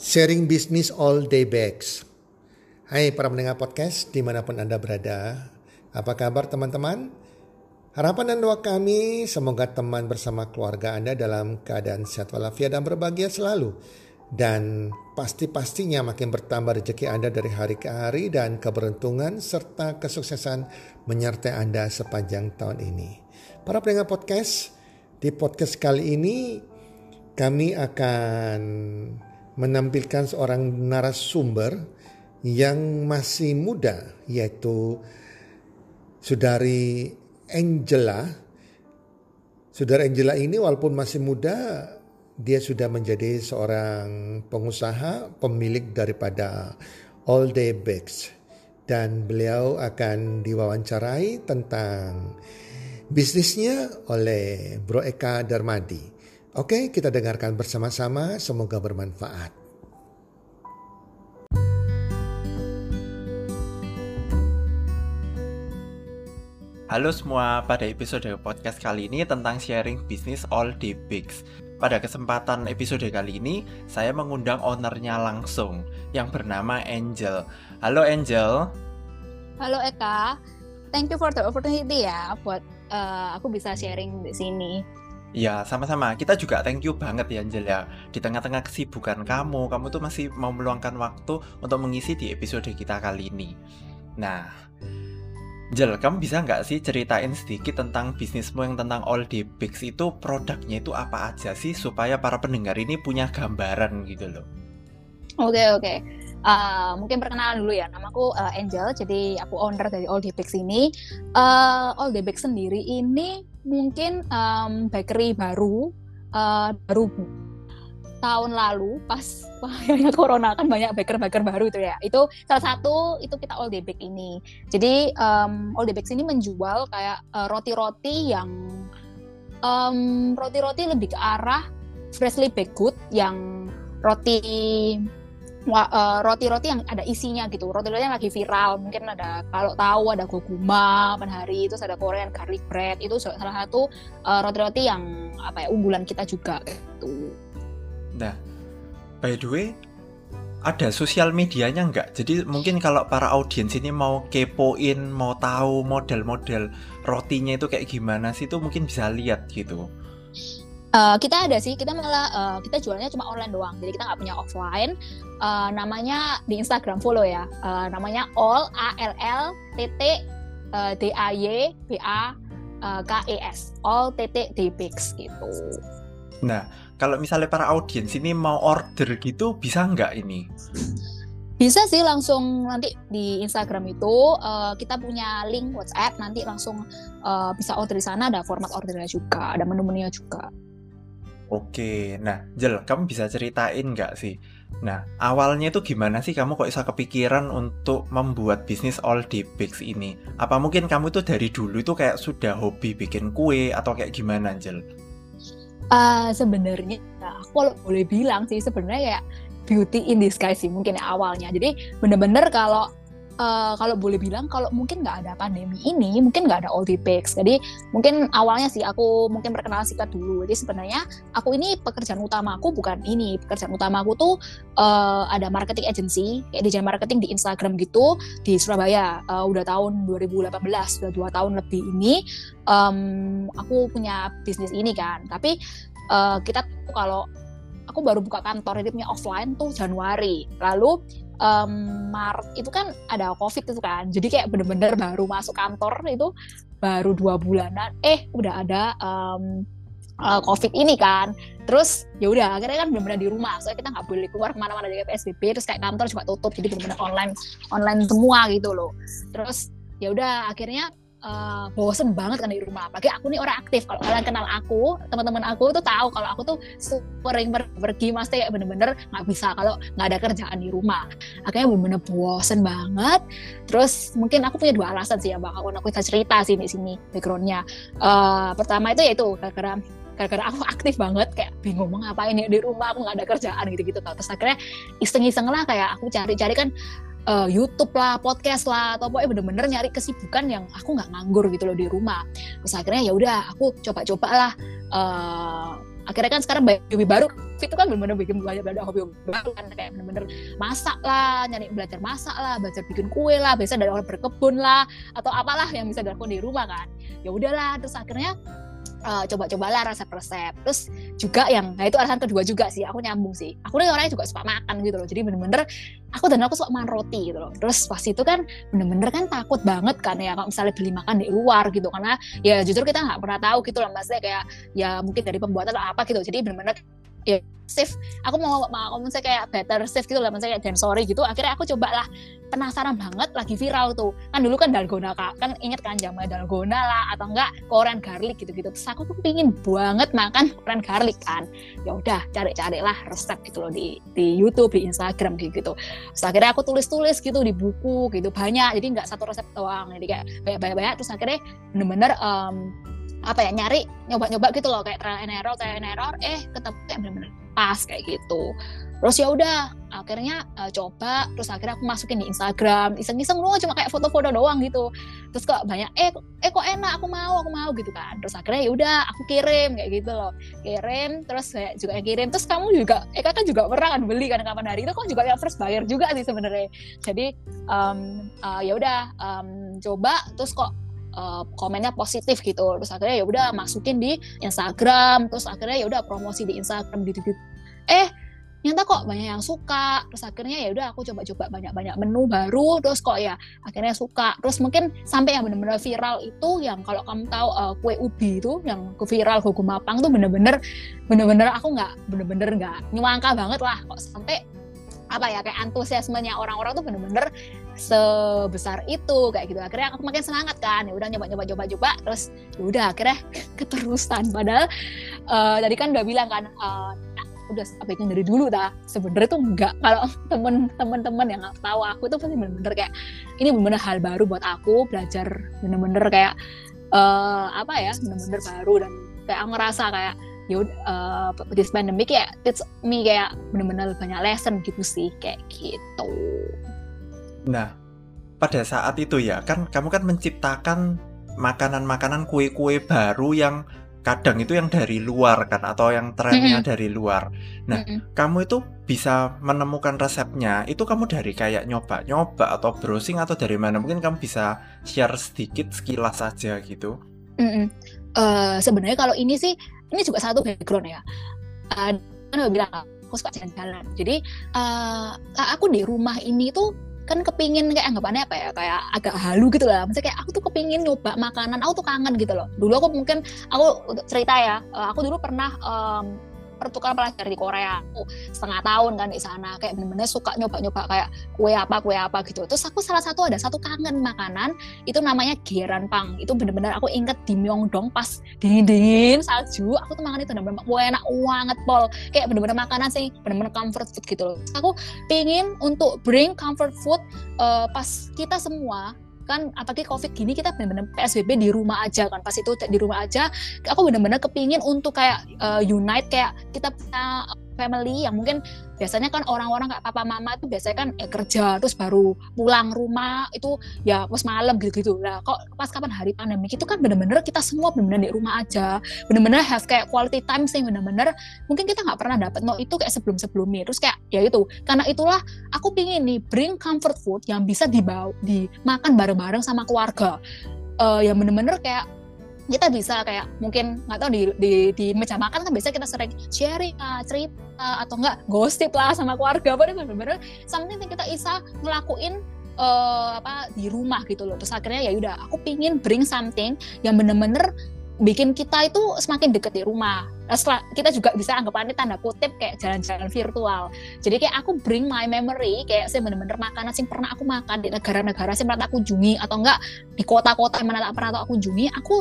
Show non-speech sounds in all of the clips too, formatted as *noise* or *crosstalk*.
Sharing Business All Day Bags. Hai para pendengar podcast di mana pun Anda berada. Apa kabar teman-teman? Harapan dan doa kami semoga teman bersama keluarga Anda dalam keadaan sehat walafiat dan berbahagia selalu. Dan pasti-pastinya makin bertambah rezeki Anda dari hari ke hari dan keberuntungan serta kesuksesan menyertai Anda sepanjang tahun ini. Para pendengar podcast, di podcast kali ini kami akan menampilkan seorang narasumber yang masih muda yaitu Saudari Angela. Saudara Angela ini walaupun masih muda dia sudah menjadi seorang pengusaha pemilik daripada All Day Bags dan beliau akan diwawancarai tentang bisnisnya oleh Bro Eka Darmadi. Oke, kita dengarkan bersama-sama, semoga bermanfaat. Halo semua, pada episode podcast kali ini tentang sharing bisnis all the bigs. Pada kesempatan episode kali ini, saya mengundang ownernya langsung, yang bernama Angel. Halo Angel. Halo Eka, thank you for the opportunity ya, buat uh, aku bisa sharing di sini. Ya, sama-sama. Kita juga thank you banget ya Angel ya. Di tengah-tengah kesibukan kamu, kamu tuh masih mau meluangkan waktu untuk mengisi di episode kita kali ini. Nah, Angel, kamu bisa nggak sih ceritain sedikit tentang bisnismu yang tentang All Day Bigs itu produknya itu apa aja sih supaya para pendengar ini punya gambaran gitu loh. Oke, okay, oke. Okay. Uh, mungkin perkenalan dulu ya, namaku uh, Angel, jadi aku owner dari All Day Bigs ini. Uh, All Day Bigs sendiri ini mungkin um, bakery baru uh, baru tahun lalu pas wahnya *laughs* corona kan banyak baker-baker baru itu ya. Itu salah satu itu kita all day bake ini. Jadi um, all day bake ini menjual kayak uh, roti-roti yang um, roti-roti lebih ke arah freshly baked good yang roti roti-roti yang ada isinya gitu roti-roti yang lagi viral mungkin ada kalau tahu ada goguma hari terus ada Korean garlic bread itu salah satu uh, roti-roti yang apa ya unggulan kita juga gitu nah by the way ada sosial medianya nggak? Jadi mungkin kalau para audiens ini mau kepoin, mau tahu model-model rotinya itu kayak gimana sih, itu mungkin bisa lihat gitu. Uh, kita ada sih, kita malah uh, kita jualnya cuma online doang, jadi kita nggak punya offline. Uh, namanya di Instagram follow ya, uh, namanya all a l l t t uh, d a y b a uh, k e s all t t d pix gitu. Nah, kalau misalnya para audiens ini mau order gitu, bisa nggak ini? Bisa sih langsung nanti di Instagram itu uh, kita punya link WhatsApp nanti langsung uh, bisa order di sana ada format ordernya juga, ada menu-menunya juga. Oke, nah Jel, kamu bisa ceritain nggak sih? Nah, awalnya itu gimana sih kamu kok bisa kepikiran untuk membuat bisnis All Day Bakes ini? Apa mungkin kamu tuh dari dulu itu kayak sudah hobi bikin kue atau kayak gimana, Jel? Uh, sebenarnya aku kalau boleh bilang sih sebenarnya kayak beauty in disguise sih mungkin ya awalnya. Jadi bener-bener kalau uh, kalau boleh bilang kalau mungkin nggak ada pandemi ini mungkin nggak ada Oldipex jadi mungkin awalnya sih aku mungkin perkenalan singkat dulu. Jadi sebenarnya aku ini pekerjaan utama aku bukan ini. Pekerjaan utama aku tuh uh, ada marketing agency kayak di marketing di Instagram gitu di Surabaya. Uh, udah tahun 2018 udah dua tahun lebih ini um, aku punya bisnis ini kan. Tapi uh, kita tuh kalau aku baru buka kantor ini offline tuh Januari. Lalu um, Maret itu kan ada COVID itu kan, jadi kayak bener-bener baru masuk kantor itu baru dua bulanan, eh udah ada um, COVID ini kan. Terus ya udah akhirnya kan benar-benar di rumah, soalnya kita nggak boleh keluar ke mana-mana dari PSBB, terus kayak kantor juga tutup, jadi benar-benar online online semua gitu loh. Terus ya udah akhirnya uh, bosen banget kan di rumah. Apalagi aku nih orang aktif. Kalau kalian kenal aku, teman-teman aku tuh tahu kalau aku tuh sering pergi, mas kayak bener-bener nggak bisa kalau nggak ada kerjaan di rumah. Akhirnya bener-bener bosen banget. Terus mungkin aku punya dua alasan sih ya, bakal aku bisa cerita sih di sini backgroundnya. Uh, pertama itu yaitu gara-gara gara-gara aku aktif banget kayak bingung mau ngapain ya di rumah aku nggak ada kerjaan gitu-gitu terus akhirnya iseng-iseng lah kayak aku cari-cari kan uh, YouTube lah, podcast lah, atau pokoknya bener-bener nyari kesibukan yang aku nggak nganggur gitu loh di rumah. Terus akhirnya ya udah aku coba-coba lah uh, akhirnya kan sekarang hobi baru itu kan benar-benar bikin banyak banyak hobi baru kan kayak benar-benar masak lah nyari belajar masak lah belajar bikin kue lah biasa dari orang berkebun lah atau apalah yang bisa dilakukan di rumah kan ya udahlah terus akhirnya uh, coba-cobalah resep-resep. Terus juga yang, nah itu alasan kedua juga sih, aku nyambung sih. Aku nih orangnya juga suka makan gitu loh. Jadi bener-bener aku dan aku suka makan roti gitu loh. Terus pas itu kan bener-bener kan takut banget kan ya kalau misalnya beli makan di luar gitu. Karena ya jujur kita nggak pernah tahu gitu loh maksudnya kayak ya mungkin dari pembuatan atau apa gitu. Jadi bener-bener ya safe. Aku mau mau saya kayak better safe gitu lah maksudnya kayak dan sorry gitu. Akhirnya aku coba lah penasaran banget lagi viral tuh. Kan dulu kan dalgona kak. Kan inget kan zaman dalgona lah atau enggak korean garlic gitu gitu terus aku tuh pingin banget makan korean garlic kan. Ya udah cari-cari lah resep gitu loh di di YouTube di Instagram gitu gitu. Terus akhirnya aku tulis-tulis gitu di buku gitu banyak. Jadi nggak satu resep doang. Jadi kayak banyak-banyak terus akhirnya bener-bener um, apa ya nyari nyoba-nyoba gitu loh kayak trial and error trial and error eh ketemu kayak bener-bener pas kayak gitu. Terus ya udah akhirnya uh, coba terus akhirnya aku masukin di Instagram iseng-iseng loh cuma kayak foto-foto doang gitu. Terus kok banyak eh eh kok enak aku mau aku mau gitu kan. Terus akhirnya ya udah aku kirim kayak gitu loh. Kirim terus saya juga yang kirim terus kamu juga eh kan juga pernah kan beli kan kapan hari itu kok juga yang first buyer juga sih sebenarnya. Jadi um, uh, ya udah um, coba terus kok uh, komennya positif gitu. Terus akhirnya ya udah masukin di Instagram terus akhirnya ya udah promosi di Instagram gitu gitu eh nyata kok banyak yang suka. Terus akhirnya ya udah aku coba-coba banyak-banyak menu baru terus kok ya akhirnya suka. Terus mungkin sampai yang benar-benar viral itu yang kalau kamu tahu uh, kue ubi itu yang ke viral Gogo Mapang tuh bener-bener bener-bener aku nggak bener-bener nggak nyangka banget lah kok sampai apa ya kayak antusiasmenya orang-orang tuh bener-bener sebesar itu kayak gitu. Akhirnya aku makin semangat kan ya udah nyoba-nyoba coba-coba terus ya udah akhirnya *laughs* keterusan. Padahal uh, tadi kan udah bilang kan uh, udah sampaikan dari dulu dah sebenarnya tuh enggak. Kalau *laughs* temen-temen yang nggak tahu aku tuh pasti bener-bener kayak ini bener-bener hal baru buat aku belajar bener-bener kayak uh, apa ya bener-bener baru dan kayak aku ngerasa kayak ya uh, this pandemic ya teach me kayak benar-benar banyak lesson gitu sih kayak gitu. Nah, pada saat itu ya kan kamu kan menciptakan makanan-makanan kue-kue baru yang kadang itu yang dari luar kan atau yang trennya mm -hmm. dari luar. Nah, mm -hmm. kamu itu bisa menemukan resepnya itu kamu dari kayak nyoba-nyoba atau browsing atau dari mana? Mungkin kamu bisa share sedikit sekilas saja gitu. Mm -hmm. uh, Sebenarnya kalau ini sih ini juga satu background ya. Uh, kan udah bilang aku suka jalan-jalan. Jadi uh, aku di rumah ini tuh kan kepingin kayak anggapannya apa ya kayak agak halu gitu lah. Maksudnya kayak aku tuh kepingin nyoba makanan aku tuh kangen gitu loh. Dulu aku mungkin aku cerita ya eh, aku dulu pernah um, pertukaran pelajar di Korea. Aku setengah tahun kan di sana kayak bener-bener suka nyoba-nyoba kayak kue apa kue apa gitu. Terus aku salah satu ada satu kangen makanan itu namanya geran pang. Itu bener-bener aku inget di Myeongdong pas dingin-dingin salju aku tuh makan itu bener-bener kue enak banget pol. Kayak bener-bener makanan sih bener-bener comfort food gitu loh. Aku pingin untuk bring comfort food uh, pas kita semua kan apalagi covid gini kita benar-benar psbb di rumah aja kan. Pas itu di rumah aja aku benar-benar kepingin untuk kayak uh, unite kayak kita punya family yang mungkin biasanya kan orang-orang kayak papa mama itu biasanya kan eh, kerja terus baru pulang rumah itu ya pas malam gitu-gitu. Lah kok pas kapan hari pandemi? Itu kan bener-bener kita semua bener-bener di rumah aja. Bener-bener have kayak quality time sih bener-bener. Mungkin kita nggak pernah dapet no itu kayak sebelum-sebelumnya. Terus kayak ya itu. Karena itulah aku pingin nih bring comfort food yang bisa dibawa dimakan bareng-bareng sama keluarga. Uh, yang bener-bener kayak kita bisa kayak mungkin nggak tahu di, di di meja makan kan biasanya kita sering sharing uh, cerita atau enggak gosip lah sama keluarga apa bener-bener something yang kita bisa ngelakuin uh, apa di rumah gitu loh terus akhirnya ya udah aku pingin bring something yang bener-bener bikin kita itu semakin deket di rumah. Setelah, kita juga bisa anggapannya tanda kutip kayak jalan-jalan virtual. Jadi kayak aku bring my memory, kayak saya bener-bener makanan sih pernah aku makan di negara-negara sih pernah aku kunjungi atau enggak di kota-kota yang mana tak pernah aku kunjungi, aku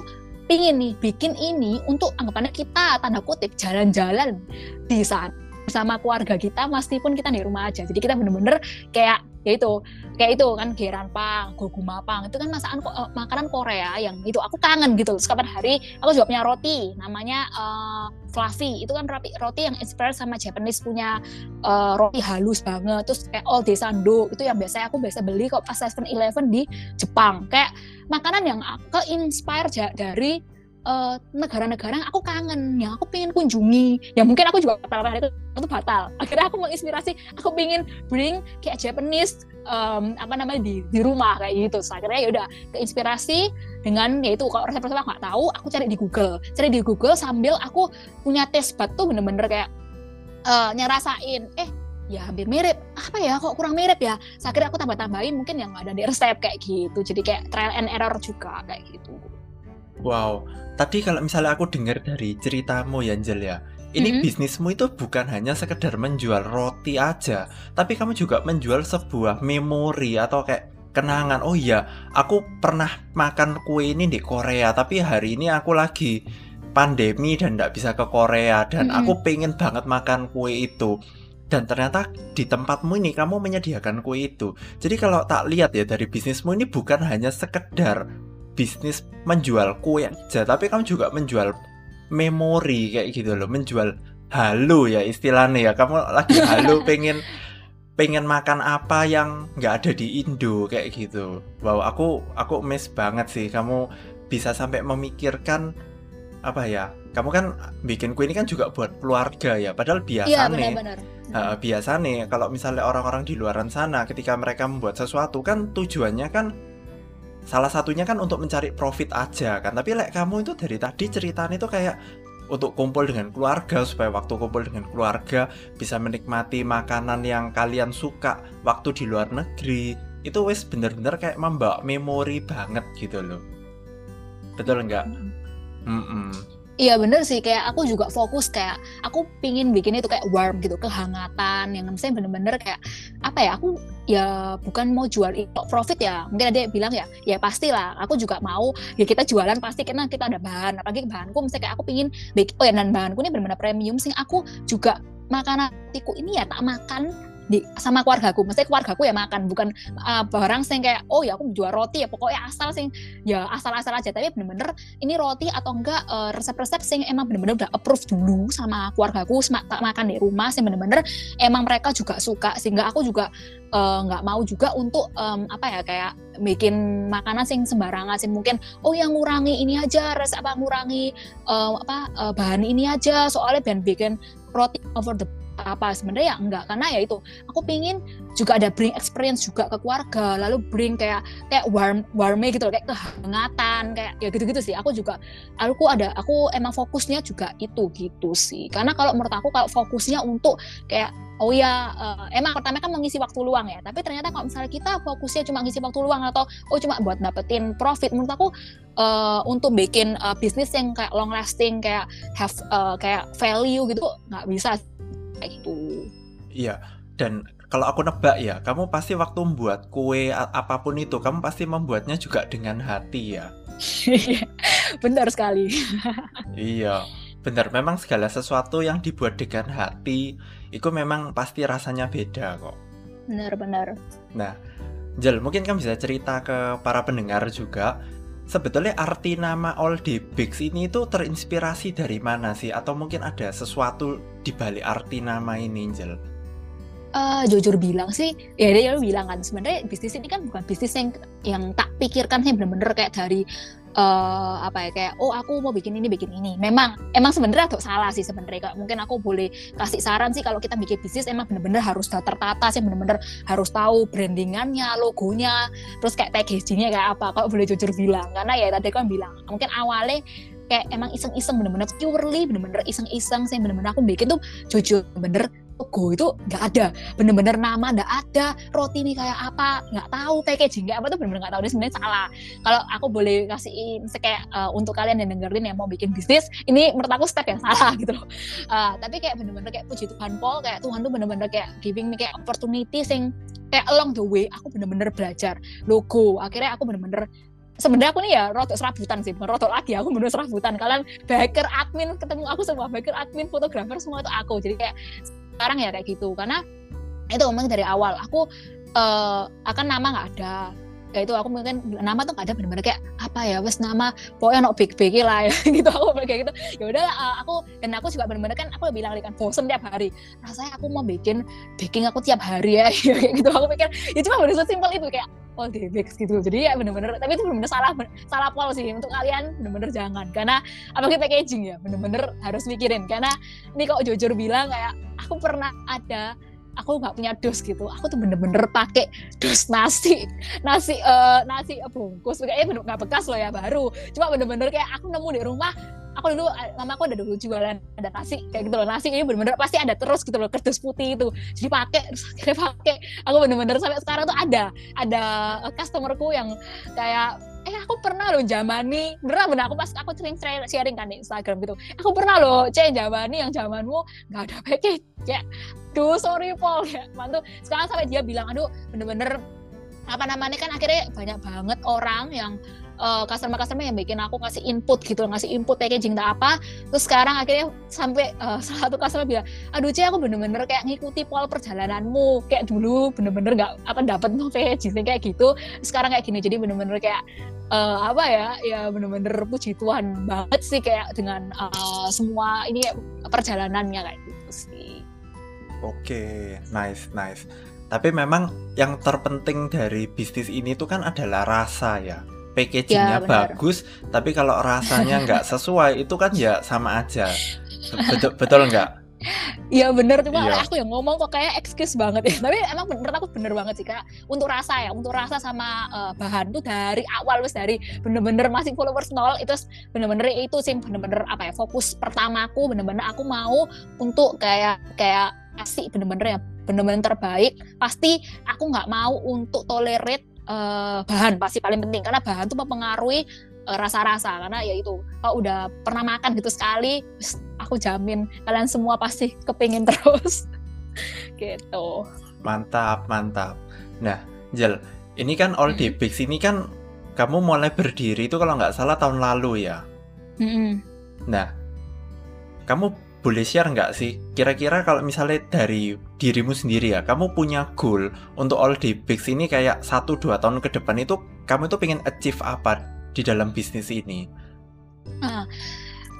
pingin nih bikin ini untuk anggapannya kita tanda kutip jalan-jalan. Di sana bersama keluarga kita meskipun kita di rumah aja. Jadi kita bener-bener kayak ya itu kayak itu kan geranpang, gogumapang itu kan masakan uh, makanan Korea yang itu aku kangen gitu terus kapan hari aku juga punya roti namanya uh, fluffy. Itu kan roti roti yang inspired sama Japanese punya uh, roti halus banget. Terus kayak all day sando itu yang biasanya aku biasa beli kok pas 7 Eleven di Jepang. Kayak makanan yang ke inspire dari eh, negara-negara yang aku kangen, yang aku pengen kunjungi. Ya mungkin aku juga batal itu, itu batal. Akhirnya aku menginspirasi, aku pengen bring kayak Japanese um, apa namanya di di rumah kayak gitu. So, akhirnya ya udah keinspirasi dengan yaitu kalau resep-resep aku nggak tahu, aku cari di Google, cari di Google sambil aku punya tes batu bener-bener kayak uh, nyerasain, eh ya hampir mirip apa ya kok kurang mirip ya saya kira aku tambah tambahin mungkin yang ada di resep kayak gitu jadi kayak trial and error juga kayak gitu wow tadi kalau misalnya aku dengar dari ceritamu ya Angel ya ini mm-hmm. bisnismu itu bukan hanya sekedar menjual roti aja tapi kamu juga menjual sebuah memori atau kayak kenangan oh iya aku pernah makan kue ini di Korea tapi hari ini aku lagi pandemi dan tidak bisa ke Korea dan mm-hmm. aku pengen banget makan kue itu dan ternyata di tempatmu ini kamu menyediakan kue itu. Jadi kalau tak lihat ya dari bisnismu ini bukan hanya sekedar bisnis menjual kue aja, tapi kamu juga menjual memori kayak gitu loh, menjual halo ya istilahnya ya. Kamu lagi *laughs* halo pengen pengen makan apa yang nggak ada di Indo kayak gitu. Wow, aku aku miss banget sih kamu bisa sampai memikirkan apa ya? Kamu kan bikin kue ini kan juga buat keluarga ya. Padahal biasa iya, nih uh, biasa nih kalau misalnya orang-orang di luaran sana ketika mereka membuat sesuatu kan tujuannya kan salah satunya kan untuk mencari profit aja kan tapi like kamu itu dari tadi ceritanya itu kayak untuk kumpul dengan keluarga supaya waktu kumpul dengan keluarga bisa menikmati makanan yang kalian suka waktu di luar negeri itu wes bener-bener kayak membawa memori banget gitu loh betul nggak? Mm -mm. Iya bener sih, kayak aku juga fokus kayak aku pingin bikin itu kayak warm gitu, kehangatan yang misalnya bener-bener kayak apa ya, aku ya bukan mau jual itu profit ya, mungkin ada yang bilang ya, ya pastilah, aku juga mau ya kita jualan pasti karena kita ada bahan, apalagi bahanku misalnya kayak aku pingin bikin, oh ya dan bahanku ini benar-benar premium sih, aku juga makanan tiku ini ya tak makan di sama keluargaku. Mesti keluargaku ya makan bukan uh, barang sing kayak oh ya aku jual roti ya pokoknya asal sing ya asal-asal aja. Tapi bener-bener ini roti atau enggak uh, resep-resep sing emang bener-bener udah approve dulu sama keluargaku tak makan di rumah sing bener-bener emang mereka juga suka. Sehingga aku juga eh, nggak uh, mau juga untuk um, apa ya kayak bikin makanan sing sembarangan sing mungkin oh yang ngurangi ini aja resep apa ngurangi uh, apa uh, bahan ini aja. Soalnya biar bikin roti over the apa sebenarnya ya enggak karena ya itu aku pingin juga ada bring experience juga ke keluarga lalu bring kayak kayak warm warme gitu loh, kayak kehangatan kayak ya gitu-gitu sih. Aku juga aku ada aku emang fokusnya juga itu gitu sih. Karena kalau menurut aku kalau fokusnya untuk kayak oh ya uh, emang pertama kan mengisi waktu luang ya tapi ternyata kalau misalnya kita fokusnya cuma ngisi waktu luang atau oh cuma buat dapetin profit menurut aku uh, untuk bikin uh, bisnis yang kayak long lasting kayak have uh, kayak value gitu nggak bisa gitu iya dan kalau aku nebak ya kamu pasti waktu membuat kue apa pun itu kamu pasti membuatnya juga dengan hati ya. *laughs* Benar sekali. *laughs* Iya benar. Memang segala sesuatu yang dibuat dengan hati itu memang pasti rasanya beda kok. Benar-benar nah Jel mungkin kamu bisa cerita ke para pendengar juga sebetulnya arti nama All Day Bakes ini itu terinspirasi dari mana sih? Atau mungkin ada sesuatu di balik arti nama ini, Angel? Uh, jujur bilang sih, ya dia bilang kan sebenarnya bisnis ini kan bukan bisnis yang yang tak pikirkan sih bener-bener kayak dari uh, apa ya kayak oh aku mau bikin ini bikin ini. Memang emang sebenarnya tuh salah sih sebenarnya mungkin aku boleh kasih saran sih kalau kita bikin bisnis emang bener-bener harus tertata sih bener-bener harus tahu brandingannya logonya terus kayak packagingnya kayak apa kalau boleh jujur bilang. Karena ya tadi kan bilang mungkin awalnya kayak emang iseng-iseng bener-bener purely bener-bener iseng-iseng sih bener-bener aku bikin tuh jujur bener logo itu nggak ada. Bener-bener nama nggak ada. Roti ini kayak apa nggak tahu. Packaging nggak apa tuh bener-bener nggak tahu. Ini sebenarnya salah. Kalau aku boleh kasih kayak uh, untuk kalian yang dengerin yang mau bikin bisnis ini menurut aku step yang salah *laughs* gitu loh. Uh, tapi kayak bener-bener kayak puji Tuhan Paul kayak Tuhan tuh bener-bener kayak giving me kayak opportunity sing kayak along the way aku bener-bener belajar. Logo akhirnya aku bener-bener sebenarnya aku nih ya rotok serabutan sih bukan rotok lagi aku bener serabutan. Kalian backer admin ketemu aku semua backer admin fotografer semua itu aku. Jadi kayak sekarang ya kayak gitu. Karena itu memang dari awal aku uh, akan nama nggak ada. Ya itu aku mungkin nama tuh ada bener-bener kayak apa ya wes nama pokoknya no big big lah ya *laughs* gitu aku kayak gitu. Ya udah uh, aku dan aku juga bener-bener kan aku bilang kan bosen tiap hari. Rasanya aku mau bikin baking aku tiap hari ya *laughs* kayak gitu. Aku pikir ya cuma bener simpel itu kayak all day bakes gitu. Jadi ya bener-bener tapi itu bener-bener salah salah pol sih. Untuk kalian bener-bener jangan. Karena apalagi packaging ya bener-bener harus mikirin. Karena ini kok jujur bilang kayak aku pernah ada aku nggak punya dos gitu. Aku tuh bener-bener pakai dos nasi nasi uh, nasi bungkus. Kayaknya nggak bekas loh ya baru. Cuma bener-bener kayak aku nemu di rumah aku dulu mama aku ada dulu jualan ada nasi kayak gitu loh. Nasi ini bener-bener pasti ada terus gitu loh kertas putih itu. Jadi pakai terus akhirnya pakai. Aku bener-bener sampai sekarang tuh ada ada customerku yang kayak eh aku pernah loh jamani beneran bener. Aku pas aku sering sharing kan di Instagram gitu. Aku pernah loh cek jamani yang zamanmu nggak ada pakai kayak duh sorry Paul. Ya mantu. Sekarang sampai dia bilang aduh bener-bener apa namanya kan akhirnya banyak banget orang yang uh, customer-customer yang bikin aku ngasih input gitu ngasih input packaging tak apa terus sekarang akhirnya sampai uh, *laughs* salah satu customer bilang aduh Cie aku bener-bener kayak ngikuti pola perjalananmu kayak dulu bener-bener nggak apa dapat packaging kayak gitu sekarang kayak gini jadi bener-bener kayak uh, apa ya ya bener-bener puji Tuhan banget sih kayak dengan uh, semua ini perjalanannya kayak gitu sih Oke, nice, nice. Tapi memang yang terpenting dari bisnis ini tuh kan adalah rasa ya. Packagingnya ya, bagus, tapi kalau rasanya *laughs* nggak sesuai itu kan ya sama aja. Betul, betul nggak? *laughs* Iya bener cuma iya. aku yang ngomong kok kayak excuse banget ya tapi emang bener aku bener banget sih kak untuk rasa ya untuk rasa sama uh, bahan tuh dari awal wes dari bener-bener masih followers nol itu bener-bener itu sih bener-bener apa ya fokus pertamaku bener-bener aku mau untuk kayak kayak kasih bener-bener ya bener-bener terbaik pasti aku nggak mau untuk tolerate uh, bahan pasti paling penting. Karena bahan tuh mempengaruhi uh, rasa-rasa. Karena ya itu kalau udah pernah makan gitu sekali aku jamin kalian semua pasti kepingin *laughs* terus. Gitu. Mantap mantap. Nah Jel ini kan All Day mm -hmm. ini kan kamu mulai berdiri itu kalau nggak salah tahun lalu ya? Mm -hmm. nah kamu boleh share nggak sih? Kira-kira kalau misalnya dari dirimu sendiri ya kamu punya goal untuk all day bigs ini kayak satu dua tahun ke depan itu kamu itu pengen achieve apa di dalam bisnis ini?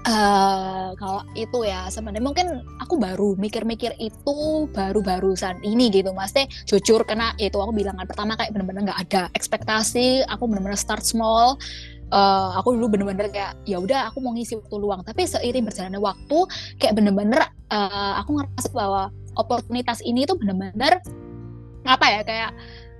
Uh, kalau itu ya sebenarnya mungkin aku baru mikir-mikir itu baru-barusan ini gitu. Mas teh jujur karena itu aku bilang kan pertama kayak bener-bener nggak ada ekspektasi aku bener-bener start small uh, aku dulu bener-bener kayak ya udah aku mau ngisi waktu luang. Tapi seiring berjalannya waktu kayak bener-bener uh, aku ngerasa bahwa oportunitas ini tuh bener-bener apa ya kayak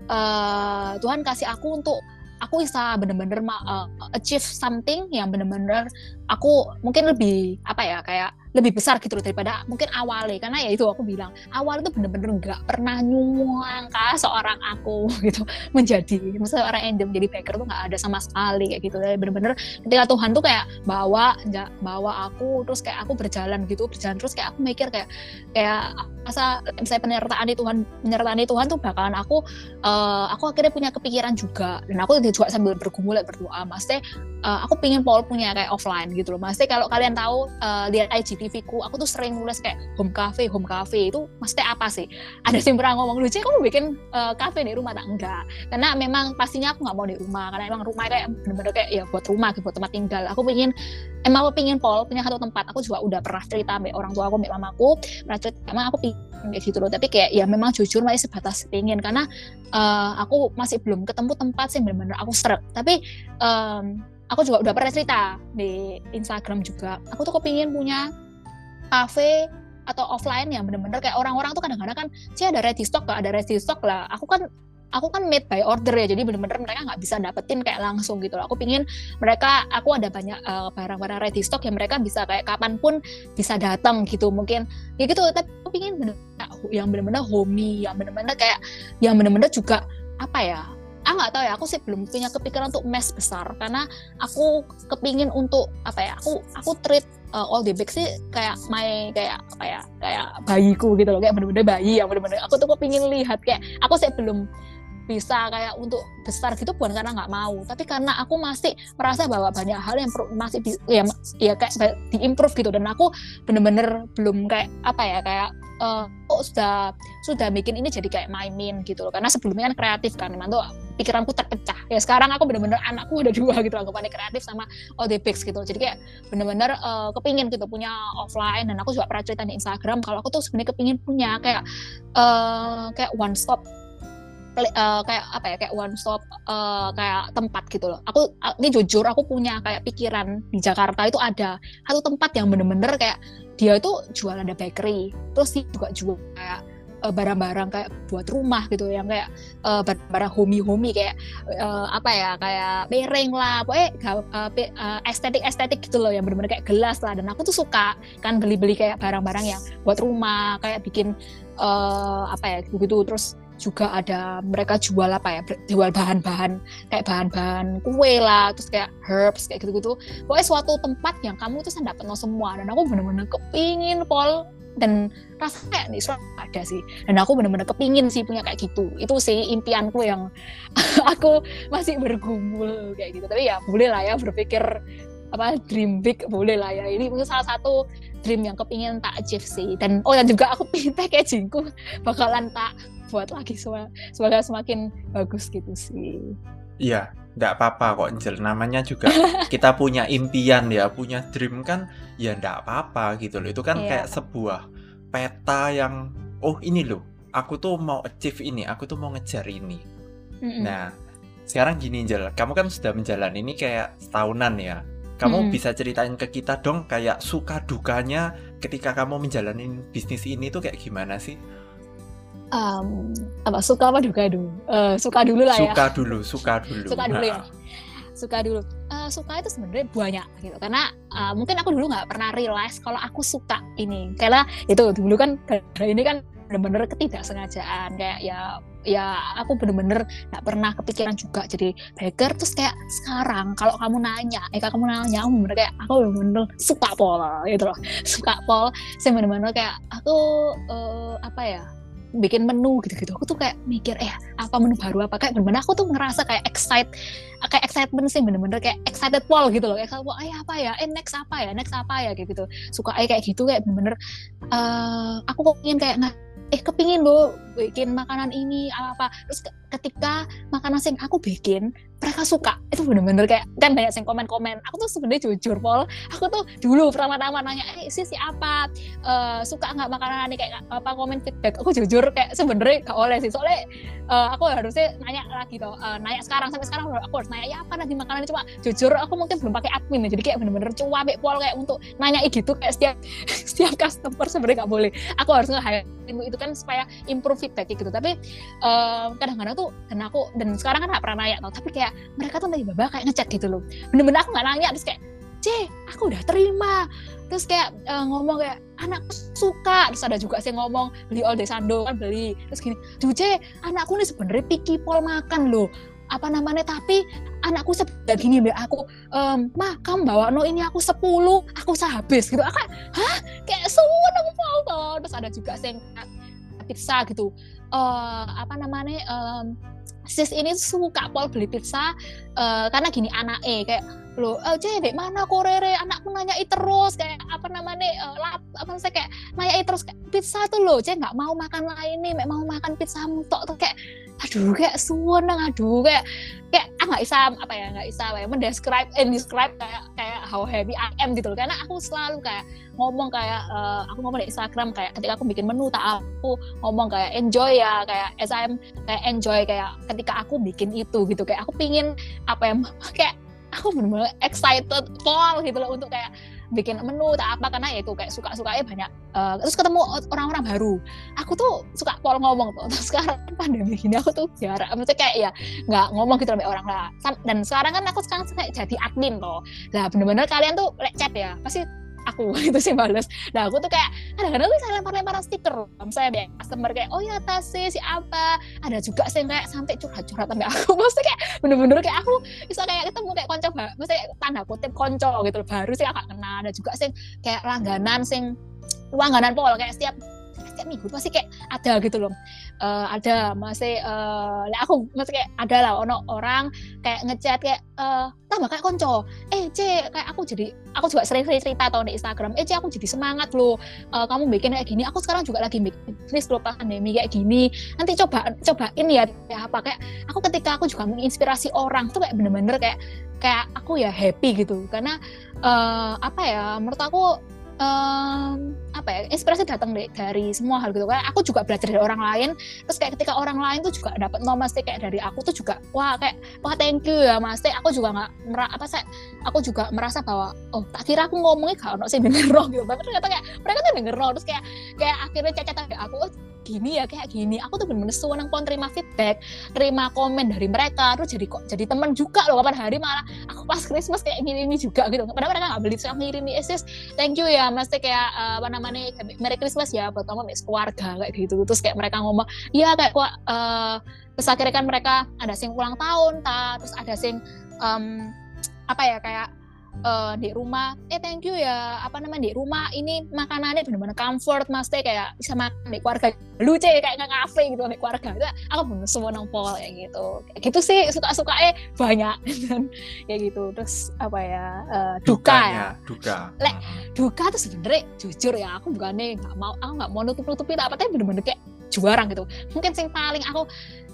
uh, Tuhan kasih aku untuk aku bisa bener-bener uh, achieve something yang bener-bener aku mungkin lebih apa ya kayak lebih besar gitu loh daripada mungkin awalnya. Karena ya itu aku bilang awal itu bener-bener nggak pernah nyuangka seorang aku *laughs* gitu. Menjadi misalnya orang yang menjadi baker tuh nggak ada sama sekali kayak gitu. Bener-bener ketika Tuhan tuh kayak bawa bawa aku terus kayak aku berjalan gitu berjalan terus kayak aku mikir kayak kayak masa misalnya penyertaan Tuhan penyertaan Tuhan tuh bakalan aku uh, aku akhirnya punya kepikiran juga. Dan aku juga sambil bergumul berdoa. Maksudnya uh, aku pingin Paul punya kayak offline gitu loh. Maksudnya kalau kalian tahu uh, lihat IGTV ku aku tuh sering nulis kayak home cafe home cafe. Itu maksudnya apa sih? Ada yang pernah ngomong lucu kamu bikin uh, cafe di rumah? Tak enggak. Karena memang pastinya aku nggak mau di rumah. Karena emang rumah kayak bener-bener kayak ya buat rumah buat tempat tinggal. Aku pingin emang aku pingin Paul punya satu tempat. Aku juga udah pernah cerita sama orang tua aku sama mamaku. Pernah cerita emang aku pingin kayak gitu loh. Tapi kayak ya memang jujur masih sebatas pingin karena uh, aku masih belum ketemu tempat sih bener-bener aku seret. Tapi um, aku juga udah pernah cerita di Instagram juga. Aku tuh kepingin punya cafe atau offline yang bener-bener kayak orang-orang tuh kadang-kadang kan sih ada ready stock gak ada ready stock lah. Aku kan aku kan made by order ya jadi bener-bener mereka nggak bisa dapetin kayak langsung gitu aku pingin mereka aku ada banyak uh, barang-barang ready stock yang mereka bisa kayak kapan pun bisa datang gitu mungkin ya gitu. Tapi aku pingin bener yang bener-bener homey yang bener-bener kayak yang bener-bener juga apa ya ah nggak tahu ya aku sih belum punya kepikiran untuk mes besar. Karena aku kepingin untuk apa ya aku aku treat uh, all the big sih kayak my kayak kayak kayak bayiku gitu loh. Kayak bener-bener bayi yang bener-bener aku tuh kepingin lihat. Kayak aku sih belum bisa kayak untuk besar gitu bukan karena nggak mau tapi karena aku masih merasa bahwa banyak hal yang masih ya ya kayak diimprove gitu. Dan aku bener-bener belum kayak apa ya kayak uh, kok sudah sudah bikin ini jadi kayak main-main gitu loh. Karena sebelumnya kan kreatif kan memang tuh pikiranku terpecah. Ya sekarang aku bener-bener anakku ada dua gitu anggapannya kreatif sama ODPX gitu. Jadi kayak bener-bener uh, kepingin gitu punya offline. Dan aku juga pernah cerita di Instagram kalau aku tuh sebenarnya kepingin punya kayak uh, kayak one stop uh, kayak apa ya kayak one stop uh, kayak tempat gitu loh. Aku ini jujur aku punya kayak pikiran di Jakarta itu ada satu tempat yang bener-bener kayak dia itu jual ada bakery, terus dia juga jual kayak uh, barang-barang kayak buat rumah gitu yang kayak uh, barang-barang homey-homey kayak uh, apa ya kayak piring lah pokoknya uh, uh, estetik-estetik gitu loh yang bener-bener kayak gelas lah dan aku tuh suka kan beli-beli kayak barang-barang yang buat rumah kayak bikin uh, apa ya gitu terus juga ada mereka jual apa ya jual bahan-bahan kayak bahan-bahan kue lah terus kayak herbs kayak gitu-gitu. Pokoknya suatu tempat yang kamu tuh dapat no semua dan aku bener-bener kepingin Paul dan rasanya nih ada sih. Dan aku bener-bener kepingin sih punya kayak gitu. Itu sih impianku yang *laughs* aku masih bergumul kayak gitu. Tapi ya boleh lah ya berpikir apa dream big boleh lah ya. Ini mungkin salah satu dream yang kepingin tak achieve sih. Dan oh dan juga aku *laughs* pingin packagingku bakalan tak buat lagi semoga semakin bagus gitu sih iya nggak apa-apa kok Angel namanya juga *laughs* kita punya impian ya punya dream kan ya nggak apa-apa gitu loh itu kan yeah. kayak sebuah peta yang oh ini loh aku tuh mau achieve ini aku tuh mau ngejar ini mm -mm. nah sekarang gini Angel kamu kan sudah menjalani ini kayak setahunan ya kamu mm. bisa ceritain ke kita dong kayak suka dukanya ketika kamu menjalani bisnis ini tuh kayak gimana sih? Um, apa suka apa duka dulu? Uh, suka dulu lah ya. Suka dulu, suka dulu. suka dulu ya. Suka dulu. Uh, suka itu sebenarnya banyak gitu karena uh, mungkin aku dulu nggak pernah realize kalau aku suka ini karena itu dulu kan ini kan bener-bener ketidaksengajaan kayak ya ya aku bener-bener nggak pernah kepikiran juga jadi baker terus kayak sekarang kalau kamu nanya eh kamu nanya aku bener kayak aku bener-bener suka pol gitu loh suka pol saya bener-bener kayak aku uh, apa ya bikin menu gitu-gitu. Aku tuh kayak mikir eh apa menu baru? Apa? Kayak bener-bener aku tuh ngerasa kayak excited kayak excitement sih bener-bener kayak excited pol gitu loh. Kayak kalau eh apa ya? Eh next apa ya? Next apa ya? Gitu. Suka eh kayak gitu kayak bener-bener uh, aku kok ingin kayak eh kepingin lo bikin makanan ini apa apa terus ketika makanan yang aku bikin mereka suka. Itu bener-bener kayak kan banyak yang komen-komen aku tuh sebenarnya jujur Paul aku tuh dulu pertama-tama nanya eh sih siapa? Uh, suka nggak makanan ini? Kayak apa komen feedback. Aku jujur kayak sebenarnya gak oleh sih. Soalnya uh, aku harusnya nanya lagi tuh uh, nanya sekarang sampai sekarang aku harus nanya ya apa nanti makanan cuma jujur aku mungkin belum pakai admin ya. Jadi kayak bener-bener cuabe Paul kayak untuk nanya gitu kayak setiap *laughs* setiap customer sebenarnya nggak boleh. Aku harus nge itu kan supaya improve feedback gitu. Tapi kadang-kadang uh, tuh dan aku dan sekarang kan gak pernah nanya tau tapi kayak mereka tuh tiba-tiba kayak ngecek gitu loh. Bener-bener aku nggak nanya terus kayak C aku udah terima. Terus kayak uh, ngomong kayak anakku suka. Terus ada juga sih ngomong beli all day sando kan beli. Terus gini C anakku nih sebenarnya picky pol makan loh. Apa namanya tapi anakku sebelah gini mbak aku ehm, mah kamu bawa no ini aku sepuluh aku sehabis gitu. Aku hah? Kayak semua dong terus ada juga sih pizza gitu uh, apa namanya um, sis ini suka pol beli pizza uh, karena gini anak eh kayak lo oh, cewek mana korere anakku nanyai terus kayak apa namanya uh, lap, apa sih kayak nanyai terus kayak pizza tuh lo cewek nggak mau makan lain nih mau makan pizza mutok tuh kayak aduh kayak suwenang aduh kayak kayak ah nggak bisa apa ya nggak bisa apa ya mendescribe eh describe kayak kayak how happy I am gitu loh. Karena aku selalu kayak ngomong kayak uh, aku ngomong di Instagram kayak ketika aku bikin menu tak aku ngomong kayak enjoy ya kayak as I'm kayak enjoy kayak ketika aku bikin itu gitu. Kayak aku pingin apa ya *laughs* kayak aku benar-benar excited pol gitu loh untuk kayak bikin menu tak apa karena ya itu kayak suka sukanya banyak uh, terus ketemu orang-orang baru. Aku tuh suka pol ngomong tuh terus sekarang *laughs* pandemi gini aku tuh jarang maksudnya kayak ya nggak ngomong gitu sama orang lah. Dan sekarang kan aku sekarang kayak jadi admin loh. Lah bener-bener kalian tuh chat ya pasti aku *laughs* itu sih males. Nah aku tuh kayak kadang-kadang bisa lempar-lemparan stiker. Saya biar customer kayak oh ya tasnya si apa. Ada juga sih kayak sampai curhat-curhat sampai *laughs* aku. Maksudnya kayak bener-bener kayak aku bisa kayak ketemu kayak konco maksudnya tanda kutip konco gitu baru sih agak kenal. Ada juga sih kayak langganan sing langganan pol. Kayak setiap kayak minggu masih kayak ada gitu loh. Uh, ada masih uh, aku masih kayak ada lah ono orang kayak ngechat kayak uh, tambah kayak konco. Eh c kayak aku jadi aku juga sering-sering cerita tau di Instagram eh c aku jadi semangat loh. Uh, kamu bikin kayak gini aku sekarang juga lagi bikin bisnis loh pandemi kayak gini. Nanti coba cobain ya kayak apa. Kayak aku ketika aku juga menginspirasi orang tuh kayak bener-bener kayak kayak aku ya happy gitu. Karena uh, apa ya menurut aku um, apa ya inspirasi datang deh dari semua hal gitu. Kan aku juga belajar dari orang lain terus kayak ketika orang lain tuh juga dapat nomor kayak dari aku tuh juga wah kayak wah thank you ya mas aku juga nggak apa saya aku juga merasa bahwa oh tak kira aku ngomongnya gak ono sih denger *laughs* roh gitu. Tapi ternyata kayak mereka tuh denger roh terus kayak kayak akhirnya cacat dari aku gini ya kayak gini. Aku tuh bener-bener seneng pun terima feedback terima komen dari mereka terus jadi kok jadi teman juga loh kapan hari malah. Aku pas Christmas kayak gini ini juga gitu. Padahal mereka nggak beli terus aku ngirimi sis thank you ya mas. Kayak uh, apa namanya Merry Christmas ya buat kamu keluarga kayak gitu. Terus kayak mereka ngomong iya kayak kok uh, akhirnya kan mereka ada sing ulang tahun ta terus ada sing um, apa ya kayak uh, di rumah eh thank you ya apa namanya di rumah ini makanannya benar-benar comfort mas teh kayak bisa makan di keluarga lucu kayak nggak kafe gitu di keluarga itu aku bener semua pol kayak gitu. Kayak gitu sih suka suka eh banyak *laughs* dan kayak gitu. Terus apa ya uh, duka ya. duka. Lek duka tuh sebenarnya jujur ya aku bukannya nggak mau aku nggak mau nutup nutupin apa tapi bener-bener kayak juarang gitu. Mungkin sing paling aku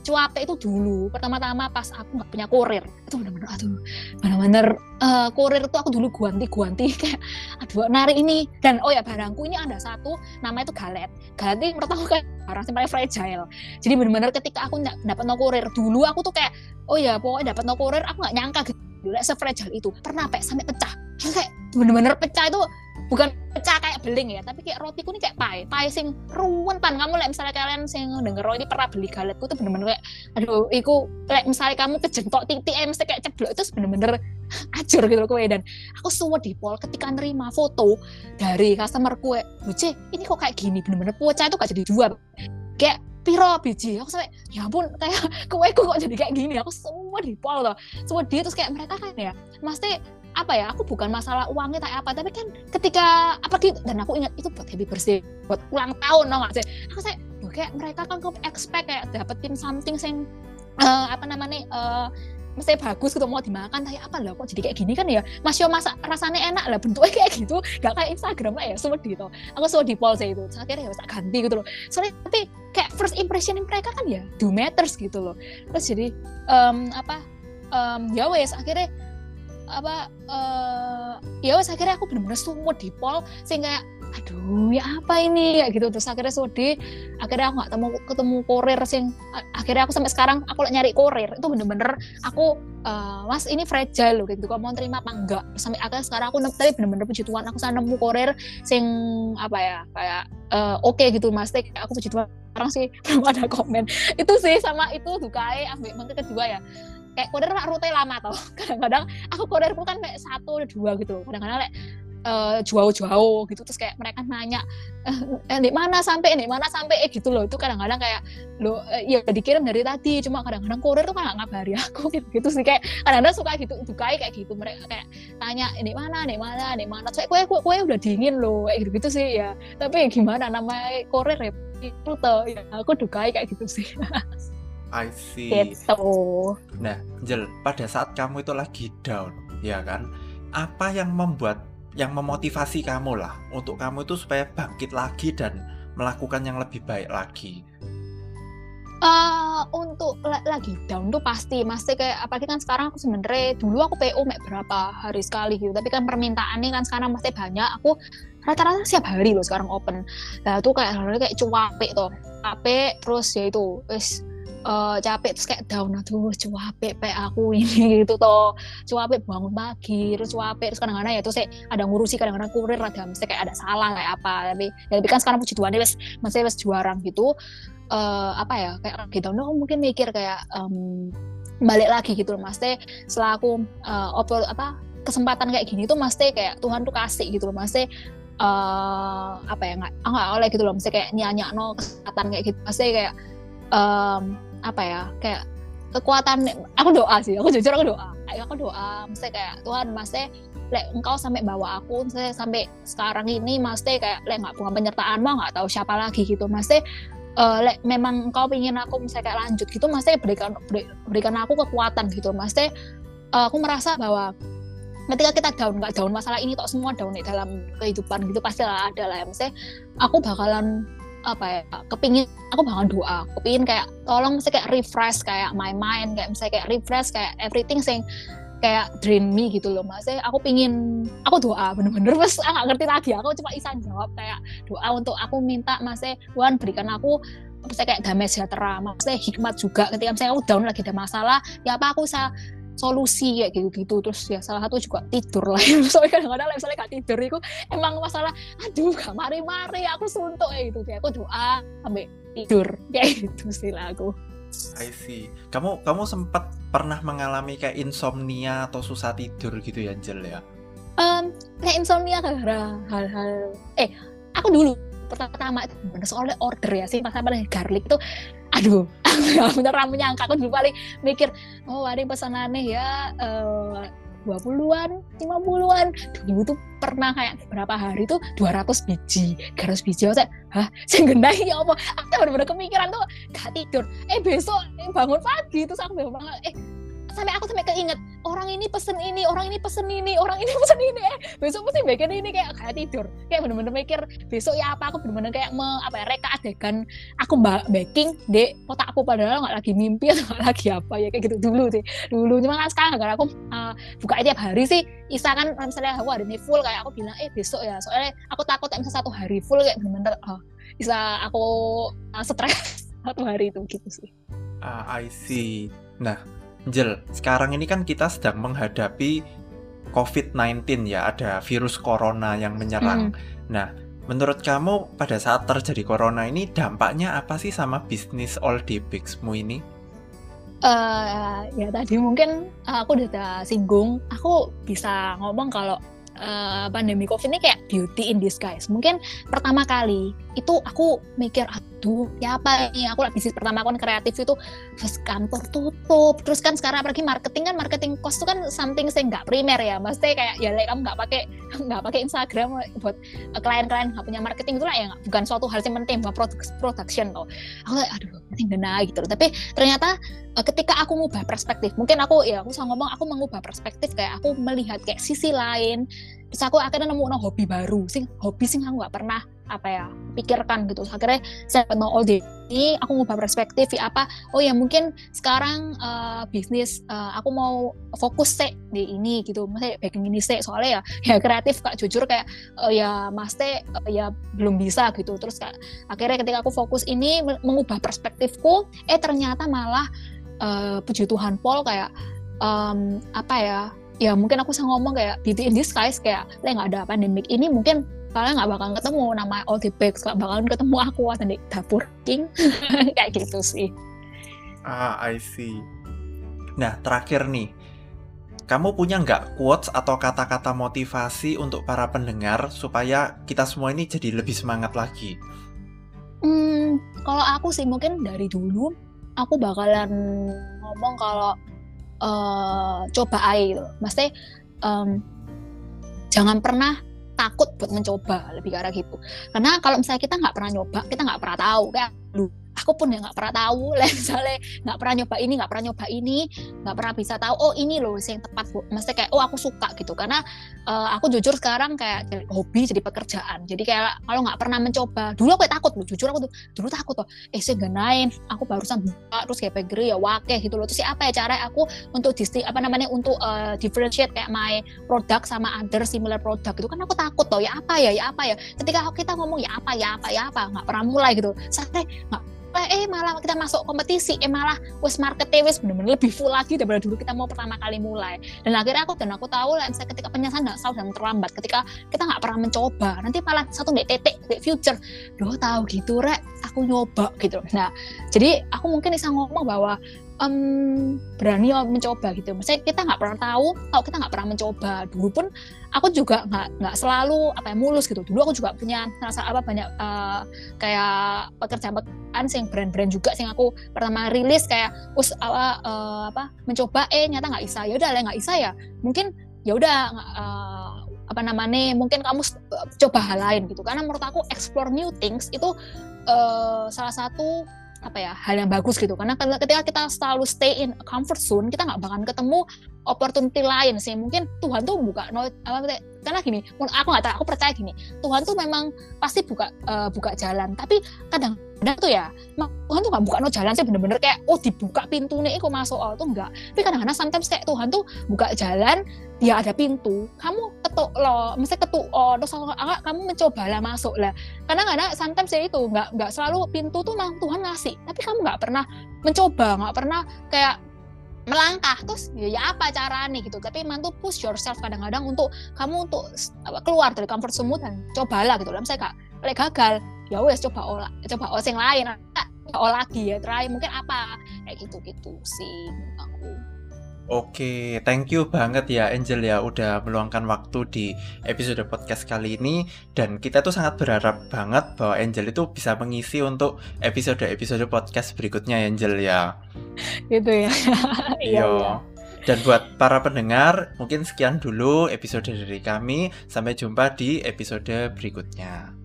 cuape itu dulu. Pertama-tama pas aku nggak punya kurir. Itu benar-benar aduh. Benar-benar uh, kurir itu aku dulu guanti-guanti *laughs* kayak aduh nari ini? Dan oh ya barangku ini ada satu nama itu galet. Galet ini menurut aku kayak barang yang paling fragile. Jadi benar-benar ketika aku dapat no kurir dulu aku tuh kayak oh ya pokoknya dapat no kurir aku nggak nyangka gitu se-fragile itu. Pernah sampai sampai pecah. Kayak benar-benar pecah itu bukan pecah kayak beling ya tapi kayak roti kuning kayak pie pie sing ruwen pan kamu like misalnya kalian sing denger ini pernah beli galetku tuh bener-bener kayak aduh iku like misalnya kamu kejentok titik eh mesti kayak ceblok itu bener-bener acur gitu kue dan aku suwe di pol ketika nerima foto dari customer kue lucu ini kok kayak gini? Bener-bener pecah itu gak jadi dua kayak piro biji? Aku sampai ya ampun kayak *laughs* kue kok jadi kayak gini? Aku semua di pol loh semua dia terus kayak mereka kan ya pasti apa ya aku bukan masalah uangnya kayak apa tapi kan ketika apa gitu dan aku ingat itu buat happy birthday buat ulang tahun dong sih? Aku saya kayak mereka kan kok expect kayak dapetin something sing uh, apa namanya uh, mesti bagus gitu mau dimakan tapi apa lah kok jadi kayak gini kan ya? Mas yo masa rasanya enak lah bentuknya kayak gitu gak kayak Instagram lah ya semua gitu. Aku semua di polse itu akhirnya ya bisa ganti gitu loh. Soalnya tapi kayak first impression mereka kan ya do matters gitu loh. Terus jadi um, apa um, ya wes akhirnya apa uh, ya wes akhirnya aku bener-bener sumut di pol sehingga aduh ya apa ini? Ya gitu. Terus akhirnya sodi akhirnya aku nggak ketemu ketemu korir sing akhirnya aku sampai sekarang aku nyari korir itu bener-bener aku uh, mas ini fragile loh gitu. Kamu mau terima apa enggak? Sampai akhirnya sekarang aku tapi bener-bener puji Tuhan aku sana nemu korir sing apa ya kayak uh, oke okay gitu mas. Kayak aku puji Tuhan sekarang sih *laughs* belum ada komen. Itu sih sama itu dukai ambil mangke kedua ya kayak koder mak rute lama tau *laughs* kadang-kadang aku koderku kan kayak satu dua gitu. Kadang-kadang kayak uh, jauh-jauh gitu terus kayak mereka nanya eh, di mana sampai di mana sampai? Eh, gitu loh. Itu kadang-kadang kayak lo eh, ya dikirim dari tadi. Cuma kadang-kadang kurir tuh nggak ngabari aku. *laughs* Gitu, gitu sih. Kayak kadang-kadang suka gitu dukai kayak gitu. Mereka kayak tanya di mana di mana di mana? Saya kue, kue kue udah dingin loh. Kayak gitu gitu sih ya. Tapi gimana namanya kurir ya itu tuh ya aku dukai kayak gitu sih *laughs* I see. Gitu. Nah, Jel, pada saat kamu itu lagi down, ya kan? Apa yang membuat, yang memotivasi kamu lah untuk kamu itu supaya bangkit lagi dan melakukan yang lebih baik lagi? Uh, untuk lagi down tuh pasti, pasti kayak apalagi kan sekarang aku sebenarnya dulu aku PO mek berapa hari sekali gitu, tapi kan permintaannya kan sekarang pasti banyak. Aku rata-rata siap hari loh sekarang open. Nah tuh kayak kayak cuapek tuh, capek terus ya itu, wes uh, capek terus kayak down aduh capek pe aku *laughs* ini gitu toh. Capek bangun pagi terus capek terus kadang-kadang ya terus ada ngurusi kadang-kadang kurir ada mesti kayak ada salah kayak apa. Tapi ya, tapi kan sekarang puji Tuhan wes masih wes juara gitu. Uh, apa ya kayak gitu nah mungkin mikir kayak um, balik lagi gitu loh mas teh setelah aku uh, oper, apa kesempatan kayak gini tuh mas teh kayak Tuhan tuh kasih gitu loh mas teh uh, apa ya nggak nggak oleh gitu loh mesti kayak nyanyi no kesempatan kayak gitu. Pasti kayak um, apa ya kayak kekuatan aku doa sih aku jujur aku doa. Aku doa mesti kayak Tuhan masih lek engkau sampai bawa aku saya sampai sekarang ini mas teh kayak lek nggak bukan penyertaan mah nggak tahu siapa lagi gitu. Mas teh uh, lek memang engkau pingin aku misalnya kayak lanjut gitu mas teh berikan berikan aku kekuatan gitu. Mas teh uh, aku merasa bahwa ketika kita down nggak down masalah ini kok semua down nih dalam kehidupan gitu pasti lah ada lah ya. Maksudnya aku bakalan apa ya kepingin aku bakalan doa. Kepingin kayak tolong misalnya kayak refresh kayak my mind kayak misalnya kayak refresh kayak everything sing kayak drain me gitu loh mas. Aku pingin aku doa bener-bener. *laughs* Mas nggak ngerti lagi. Aku cuma isan jawab kayak doa untuk aku minta mas Tuhan berikan aku misalnya kayak damai sejahtera maksudnya hikmat juga. Ketika misalnya aku down lagi ada masalah ya apa aku bisa solusi kayak gitu gitu terus ya salah satu juga tidur lah. *laughs* Soalnya kadang-kadang misalnya gak tidur itu emang masalah aduh gak mari-mari aku suntuk kayak gitu. Kayak aku doa sampai tidur. *laughs* Kayak gitu sih lah aku. I see. Kamu kamu sempat pernah mengalami kayak insomnia atau susah tidur gitu ya, Angel ya? Um, kayak insomnia karena hal-hal eh aku dulu pertama itu soalnya order ya sih pas pada garlic itu aduh beneran menyangka aku dulu mikir oh ada pesanan nih ya uh, 20-an, 50-an. Dulu tuh pernah kayak beberapa hari tuh 200 biji, 200 biji. Saya, hah, saya gendai ya apa? Aku bener-bener kepikiran tuh gak tidur. Eh besok eh, bangun pagi, terus aku bangun, eh sampai aku sampai keinget orang ini pesen ini orang ini pesen ini orang ini *laughs* pesen ini. Eh besok pasti bikin ini kayak kayak tidur. Kayak bener-bener mikir besok ya apa? Aku bener-bener kayak me, apa ya reka adegan aku baking di otakku padahal nggak lagi mimpi atau *laughs* nggak lagi apa. Ya kayak gitu dulu sih. Dulu cuma kan sekarang karena aku uh, buka tiap hari sih. Isa kan misalnya aku hari ini full kayak aku bilang eh besok ya. Soalnya aku takut kayak satu hari full kayak bener-bener oh, bisa aku uh, stres *laughs* satu hari itu gitu sih. Uh, I see. Nah, Jel, sekarang ini kan kita sedang menghadapi COVID-19 ya, ada virus corona yang menyerang. Hmm. Nah, menurut kamu pada saat terjadi corona ini dampaknya apa sih sama bisnis all day ini? Uh, ya tadi mungkin aku udah singgung, aku bisa ngomong kalau uh, pandemi covid ini kayak beauty in disguise. Mungkin pertama kali itu aku mikir aduh ya apa ini aku bisnis pertama aku kan kreatif itu terus kantor tutup. Terus kan sekarang apalagi marketing kan marketing cost itu kan something saya nggak primer ya. Maksudnya kayak ya like, kamu nggak pakai *laughs* nggak pakai Instagram buat klien-klien nggak punya marketing itu lah ya bukan suatu hal yang penting buat production tuh aku aduh penting benar gitu tapi ternyata eh, ketika aku mengubah perspektif mungkin aku ya aku sama ngomong aku mengubah perspektif kayak aku melihat kayak sisi lain. Terus aku akhirnya nemu no, hobi baru sih hobi sih aku nggak pernah apa ya pikirkan gitu. Akhirnya saya mau all day ini aku ngubah perspektif ya apa? Oh ya mungkin sekarang uh, bisnis uh, aku mau fokus sih di ini gitu. Maksudnya baking ini sih soalnya ya *laughs* ya kreatif kak. Jujur kayak uh, ya mas teh uh, ya belum bisa gitu. Terus kak akhirnya ketika aku fokus ini mengubah perspektifku eh ternyata malah uh, puji Tuhan Paul kayak um, apa ya ya mungkin aku bisa ngomong kayak beauty in disguise kayak nggak ada pandemik ini mungkin kalian nggak bakal ketemu nama all the bags nggak bakalan ketemu aku ada di dapur king *laughs* kayak gitu sih ah I see nah terakhir nih kamu punya nggak quotes atau kata-kata motivasi untuk para pendengar supaya kita semua ini jadi lebih semangat lagi? Hmm, kalau aku sih mungkin dari dulu aku bakalan ngomong kalau uh, coba aja gitu. Maksudnya um, jangan pernah takut buat mencoba lebih ke arah gitu. Karena kalau misalnya kita nggak pernah nyoba, kita nggak pernah tahu kayak aku pun ya nggak pernah tahu. *laughs* Lah misalnya nggak pernah nyoba ini nggak pernah nyoba ini nggak pernah bisa tahu oh ini loh yang tepat bu. Maksudnya kayak oh aku suka gitu. Karena uh, aku jujur sekarang kayak hobi jadi pekerjaan. Jadi kayak kalau nggak pernah mencoba dulu aku takut loh jujur aku tuh dulu takut tuh eh saya genain aku barusan buka terus kayak pegeri ya wakeh gitu loh. Terus apa ya cara aku untuk disti apa namanya untuk uh, differentiate kayak my product sama other similar product itu kan aku takut tuh ya apa ya ya apa ya. Ketika kita ngomong ya apa ya apa ya apa nggak pernah mulai gitu. Sampai nggak eh malah kita masuk kompetisi. Eh malah wes marketnya wes bener-bener lebih full lagi daripada dulu kita mau pertama kali mulai. Dan akhirnya aku dan aku tahu lah misalnya ketika penyesalan nggak selalu dan terlambat ketika kita nggak pernah mencoba nanti malah satu dek titik dek future. Doh tahu gitu rek aku nyoba gitu. Nah jadi aku mungkin bisa ngomong bahwa um, berani mencoba gitu. Maksudnya kita nggak pernah tahu kalau kita nggak pernah mencoba. Dulu pun aku juga nggak nggak selalu apa ya mulus gitu. Dulu aku juga punya rasa apa banyak uh, kayak pekerjaan-pekerjaan sing brand-brand juga sing aku pertama rilis kayak us apa uh, apa mencoba eh nyata nggak bisa. Ya udah lah nggak bisa ya. Mungkin ya udah uh, apa namanya mungkin kamu coba hal lain gitu karena menurut aku explore new things itu uh, salah satu apa ya hal yang bagus gitu. Karena ketika kita selalu stay in comfort zone kita nggak bakalan ketemu opportunity lain sih. Mungkin Tuhan tuh buka no, apa karena gini aku nggak tahu aku percaya gini Tuhan tuh memang pasti buka uh, buka jalan. Tapi kadang kadang tuh ya Tuhan tuh nggak buka no jalan sih bener-bener kayak oh dibuka pintu nih kok masuk oh tuh enggak tapi kadang-kadang sometimes kayak Tuhan tuh buka jalan dia ada pintu. Kamu ketuk lo mesti ketuk oh terus enggak kamu mencoba lah masuk lah. Karena kadang sometimes ya itu nggak nggak selalu pintu tuh memang Tuhan ngasih. Tapi kamu nggak pernah mencoba nggak pernah kayak melangkah terus ya, ya apa caranya? Gitu. Tapi emang tuh push yourself kadang-kadang untuk kamu untuk keluar dari comfort zone dan cobalah gitu. Lah misalnya kak gagal. Ya wes coba olah coba olah yang lain. Olah lagi ya try. Mungkin apa? Kayak gitu gitu sih aku Oke, thank you banget ya Angel ya udah meluangkan waktu di episode podcast kali ini dan kita tuh sangat berharap banget bahwa Angel itu bisa mengisi untuk episode-episode podcast berikutnya Angel ya. Gitu ya. *laughs* iya. iya. Dan buat para pendengar, mungkin sekian dulu episode dari kami. Sampai jumpa di episode berikutnya.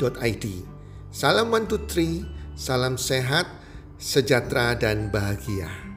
id. Salam one two salam sehat, sejahtera dan bahagia.